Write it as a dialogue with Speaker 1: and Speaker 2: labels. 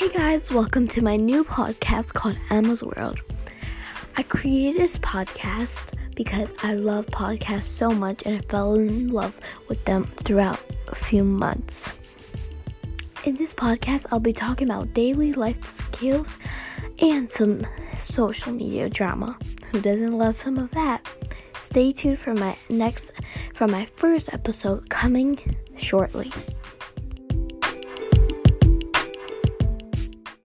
Speaker 1: Hey guys, welcome to my new podcast called Emma's World. I created this podcast because I love podcasts so much and I fell in love with them throughout a few months. In this podcast, I'll be talking about daily life skills and some social media drama. Who doesn't love some of that? Stay tuned for my next for my first episode coming shortly.